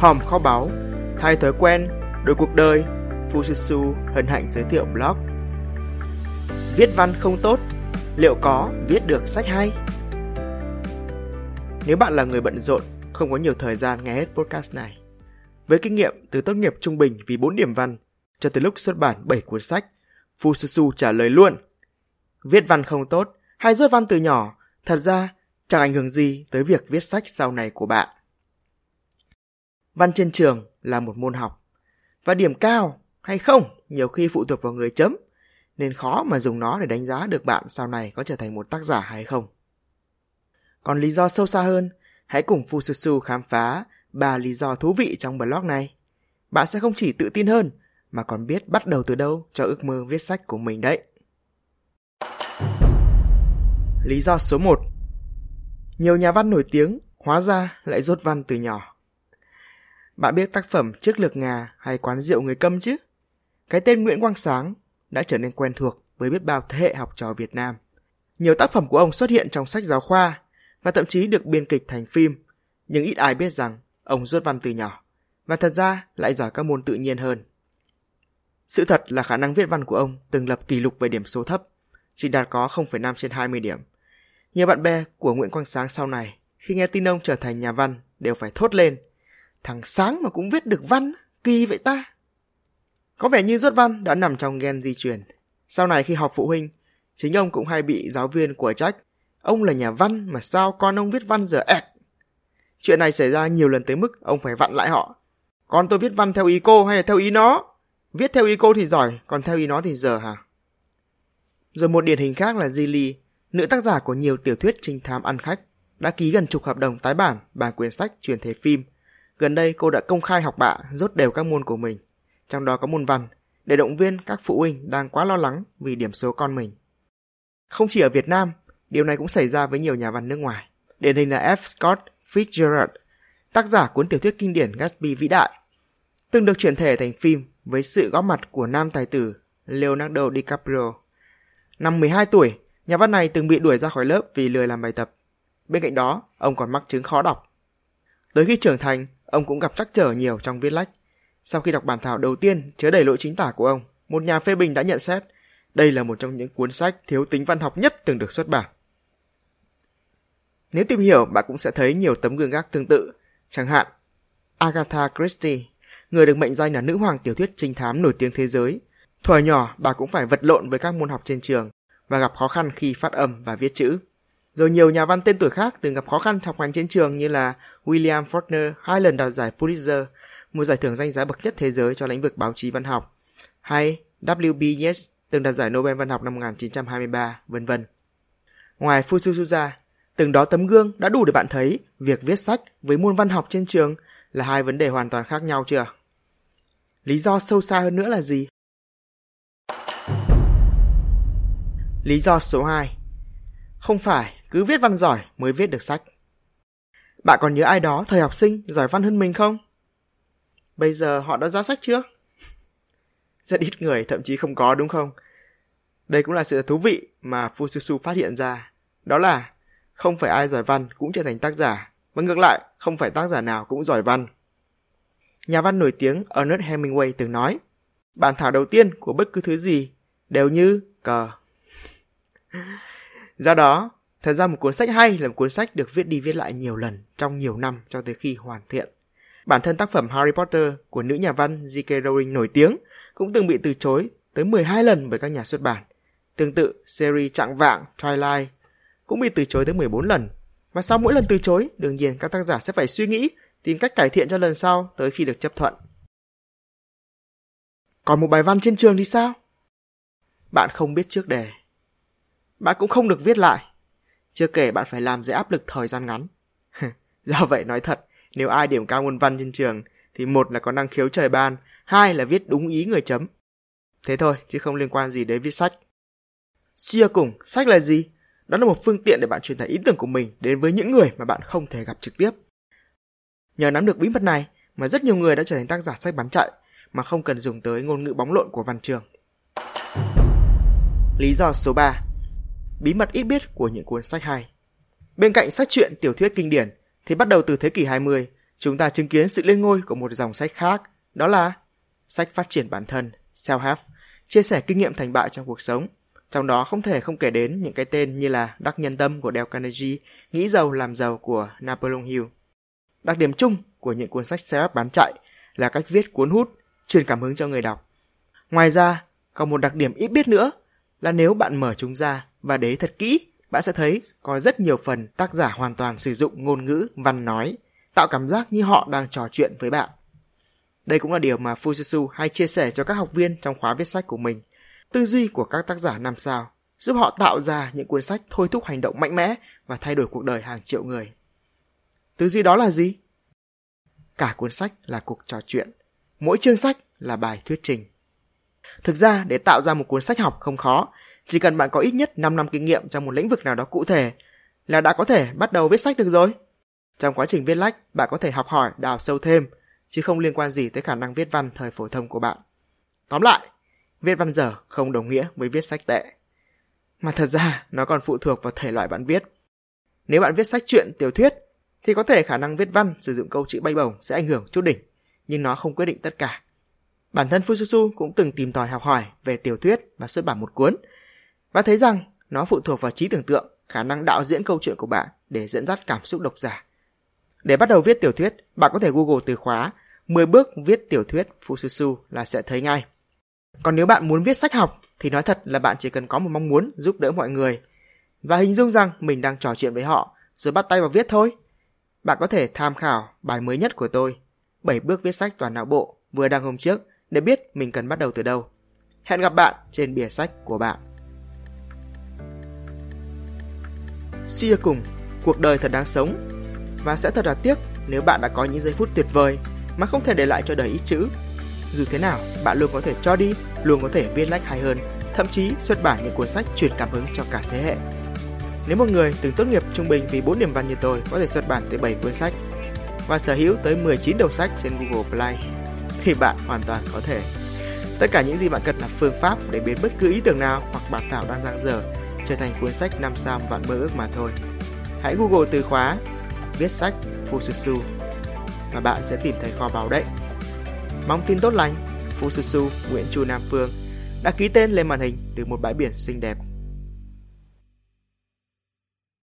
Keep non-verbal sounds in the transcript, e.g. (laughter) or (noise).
Hòm kho báu, thay thói quen, đổi cuộc đời, Fususu hân hạnh giới thiệu blog. Viết văn không tốt, liệu có viết được sách hay? Nếu bạn là người bận rộn, không có nhiều thời gian nghe hết podcast này, với kinh nghiệm từ tốt nghiệp trung bình vì 4 điểm văn cho tới lúc xuất bản 7 cuốn sách, Fususu trả lời luôn. Viết văn không tốt hay rốt văn từ nhỏ, thật ra chẳng ảnh hưởng gì tới việc viết sách sau này của bạn. Văn trên trường là một môn học, và điểm cao hay không nhiều khi phụ thuộc vào người chấm, nên khó mà dùng nó để đánh giá được bạn sau này có trở thành một tác giả hay không. Còn lý do sâu xa hơn, hãy cùng Fususu khám phá ba lý do thú vị trong blog này. Bạn sẽ không chỉ tự tin hơn, mà còn biết bắt đầu từ đâu cho ước mơ viết sách của mình đấy. Lý do số 1 Nhiều nhà văn nổi tiếng hóa ra lại rốt văn từ nhỏ. Bạn biết tác phẩm Chiếc lược ngà hay Quán rượu người câm chứ? Cái tên Nguyễn Quang Sáng đã trở nên quen thuộc với biết bao thế hệ học trò Việt Nam. Nhiều tác phẩm của ông xuất hiện trong sách giáo khoa và thậm chí được biên kịch thành phim, nhưng ít ai biết rằng ông rốt văn từ nhỏ và thật ra lại giỏi các môn tự nhiên hơn. Sự thật là khả năng viết văn của ông từng lập kỷ lục về điểm số thấp, chỉ đạt có 0,5 trên 20 điểm. Nhiều bạn bè của Nguyễn Quang Sáng sau này, khi nghe tin ông trở thành nhà văn, đều phải thốt lên. Thằng Sáng mà cũng viết được văn, kỳ vậy ta. Có vẻ như rốt văn đã nằm trong gen di truyền. Sau này khi học phụ huynh, chính ông cũng hay bị giáo viên của trách. Ông là nhà văn mà sao con ông viết văn giờ ẹc. Chuyện này xảy ra nhiều lần tới mức ông phải vặn lại họ. Con tôi viết văn theo ý cô hay là theo ý nó? Viết theo ý cô thì giỏi, còn theo ý nó thì giờ hả? Rồi một điển hình khác là Zili, nữ tác giả của nhiều tiểu thuyết trinh thám ăn khách, đã ký gần chục hợp đồng tái bản bản quyền sách truyền thể phim. Gần đây cô đã công khai học bạ rốt đều các môn của mình, trong đó có môn văn, để động viên các phụ huynh đang quá lo lắng vì điểm số con mình. Không chỉ ở Việt Nam, điều này cũng xảy ra với nhiều nhà văn nước ngoài. Điển hình là F. Scott Fitzgerald, tác giả cuốn tiểu thuyết kinh điển Gatsby vĩ đại, từng được chuyển thể thành phim với sự góp mặt của nam tài tử Leonardo DiCaprio. Năm 12 tuổi, nhà văn này từng bị đuổi ra khỏi lớp vì lười làm bài tập. Bên cạnh đó, ông còn mắc chứng khó đọc. Tới khi trưởng thành, ông cũng gặp trắc trở nhiều trong viết lách. Sau khi đọc bản thảo đầu tiên chứa đầy lỗi chính tả của ông, một nhà phê bình đã nhận xét đây là một trong những cuốn sách thiếu tính văn học nhất từng được xuất bản. Nếu tìm hiểu, bạn cũng sẽ thấy nhiều tấm gương gác tương tự, chẳng hạn Agatha Christie, người được mệnh danh là nữ hoàng tiểu thuyết trinh thám nổi tiếng thế giới. Thuở nhỏ, bà cũng phải vật lộn với các môn học trên trường và gặp khó khăn khi phát âm và viết chữ. Rồi nhiều nhà văn tên tuổi khác từng gặp khó khăn học hành trên trường như là William Faulkner hai lần đạt giải Pulitzer, một giải thưởng danh giá bậc nhất thế giới cho lĩnh vực báo chí văn học, hay W.B. Yeats từng đạt giải Nobel văn học năm 1923, vân vân. Ngoài Fususuza, từng đó tấm gương đã đủ để bạn thấy việc viết sách với môn văn học trên trường là hai vấn đề hoàn toàn khác nhau chưa? Lý do sâu xa hơn nữa là gì? Lý do số 2 Không phải cứ viết văn giỏi mới viết được sách. Bạn còn nhớ ai đó thời học sinh giỏi văn hơn mình không? Bây giờ họ đã ra sách chưa? Rất ít người thậm chí không có đúng không? Đây cũng là sự thú vị mà Fususu phát hiện ra. Đó là không phải ai giỏi văn cũng trở thành tác giả, và ngược lại, không phải tác giả nào cũng giỏi văn. Nhà văn nổi tiếng Ernest Hemingway từng nói, bản thảo đầu tiên của bất cứ thứ gì đều như cờ. Do đó, thật ra một cuốn sách hay là một cuốn sách được viết đi viết lại nhiều lần trong nhiều năm cho tới khi hoàn thiện. Bản thân tác phẩm Harry Potter của nữ nhà văn J.K. Rowling nổi tiếng cũng từng bị từ chối tới 12 lần bởi các nhà xuất bản. Tương tự, series Trạng Vạng Twilight cũng bị từ chối tới 14 lần. Và sau mỗi lần từ chối, đương nhiên các tác giả sẽ phải suy nghĩ, tìm cách cải thiện cho lần sau tới khi được chấp thuận. Còn một bài văn trên trường thì sao? Bạn không biết trước đề. Bạn cũng không được viết lại. Chưa kể bạn phải làm dưới áp lực thời gian ngắn. (laughs) Do vậy nói thật, nếu ai điểm cao môn văn trên trường thì một là có năng khiếu trời ban, hai là viết đúng ý người chấm. Thế thôi, chứ không liên quan gì đến viết sách. Suy cùng, sách là gì? Đó là một phương tiện để bạn truyền tải ý tưởng của mình đến với những người mà bạn không thể gặp trực tiếp. Nhờ nắm được bí mật này mà rất nhiều người đã trở thành tác giả sách bán chạy mà không cần dùng tới ngôn ngữ bóng lộn của văn trường. Lý do số 3 Bí mật ít biết của những cuốn sách hay Bên cạnh sách truyện tiểu thuyết kinh điển thì bắt đầu từ thế kỷ 20, chúng ta chứng kiến sự lên ngôi của một dòng sách khác, đó là sách phát triển bản thân, self-help, chia sẻ kinh nghiệm thành bại trong cuộc sống. Trong đó không thể không kể đến những cái tên như là Đắc Nhân Tâm của Dale Carnegie, Nghĩ giàu làm giàu của Napoleon Hill. Đặc điểm chung của những cuốn sách self bán chạy là cách viết cuốn hút, truyền cảm hứng cho người đọc. Ngoài ra, còn một đặc điểm ít biết nữa là nếu bạn mở chúng ra và để thật kỹ, bạn sẽ thấy có rất nhiều phần tác giả hoàn toàn sử dụng ngôn ngữ văn nói, tạo cảm giác như họ đang trò chuyện với bạn. Đây cũng là điều mà Fujitsu hay chia sẻ cho các học viên trong khóa viết sách của mình. Tư duy của các tác giả năm sao giúp họ tạo ra những cuốn sách thôi thúc hành động mạnh mẽ và thay đổi cuộc đời hàng triệu người. Tư duy đó là gì? Cả cuốn sách là cuộc trò chuyện. Mỗi chương sách là bài thuyết trình. Thực ra, để tạo ra một cuốn sách học không khó, chỉ cần bạn có ít nhất 5 năm kinh nghiệm trong một lĩnh vực nào đó cụ thể là đã có thể bắt đầu viết sách được rồi. Trong quá trình viết lách, bạn có thể học hỏi, đào sâu thêm, chứ không liên quan gì tới khả năng viết văn thời phổ thông của bạn. Tóm lại, viết văn dở không đồng nghĩa với viết sách tệ. Mà thật ra, nó còn phụ thuộc vào thể loại bạn viết. Nếu bạn viết sách truyện, tiểu thuyết, thì có thể khả năng viết văn sử dụng câu chữ bay bổng sẽ ảnh hưởng chút đỉnh, nhưng nó không quyết định tất cả. Bản thân Fususu cũng từng tìm tòi học hỏi về tiểu thuyết và xuất bản một cuốn, và thấy rằng nó phụ thuộc vào trí tưởng tượng, khả năng đạo diễn câu chuyện của bạn để dẫn dắt cảm xúc độc giả. Để bắt đầu viết tiểu thuyết, bạn có thể Google từ khóa 10 bước viết tiểu thuyết Fususu là sẽ thấy ngay. Còn nếu bạn muốn viết sách học thì nói thật là bạn chỉ cần có một mong muốn giúp đỡ mọi người và hình dung rằng mình đang trò chuyện với họ rồi bắt tay vào viết thôi. Bạn có thể tham khảo bài mới nhất của tôi, 7 bước viết sách toàn não bộ vừa đăng hôm trước để biết mình cần bắt đầu từ đâu. Hẹn gặp bạn trên bìa sách của bạn. Suy cùng, cuộc đời thật đáng sống và sẽ thật là tiếc nếu bạn đã có những giây phút tuyệt vời mà không thể để lại cho đời ít chữ. Dù thế nào, bạn luôn có thể cho đi, luôn có thể viết lách hay hơn, thậm chí xuất bản những cuốn sách truyền cảm hứng cho cả thế hệ. Nếu một người từng tốt nghiệp trung bình vì 4 điểm văn như tôi có thể xuất bản tới 7 cuốn sách và sở hữu tới 19 đầu sách trên Google Play, thì bạn hoàn toàn có thể. Tất cả những gì bạn cần là phương pháp để biến bất cứ ý tưởng nào hoặc bản thảo đang dang dở trở thành cuốn sách năm sao bạn mơ ước mà thôi. Hãy Google từ khóa viết sách Fususu và bạn sẽ tìm thấy kho báu đấy. Mong tin tốt lành, Fususu Nguyễn Chu Nam Phương đã ký tên lên màn hình từ một bãi biển xinh đẹp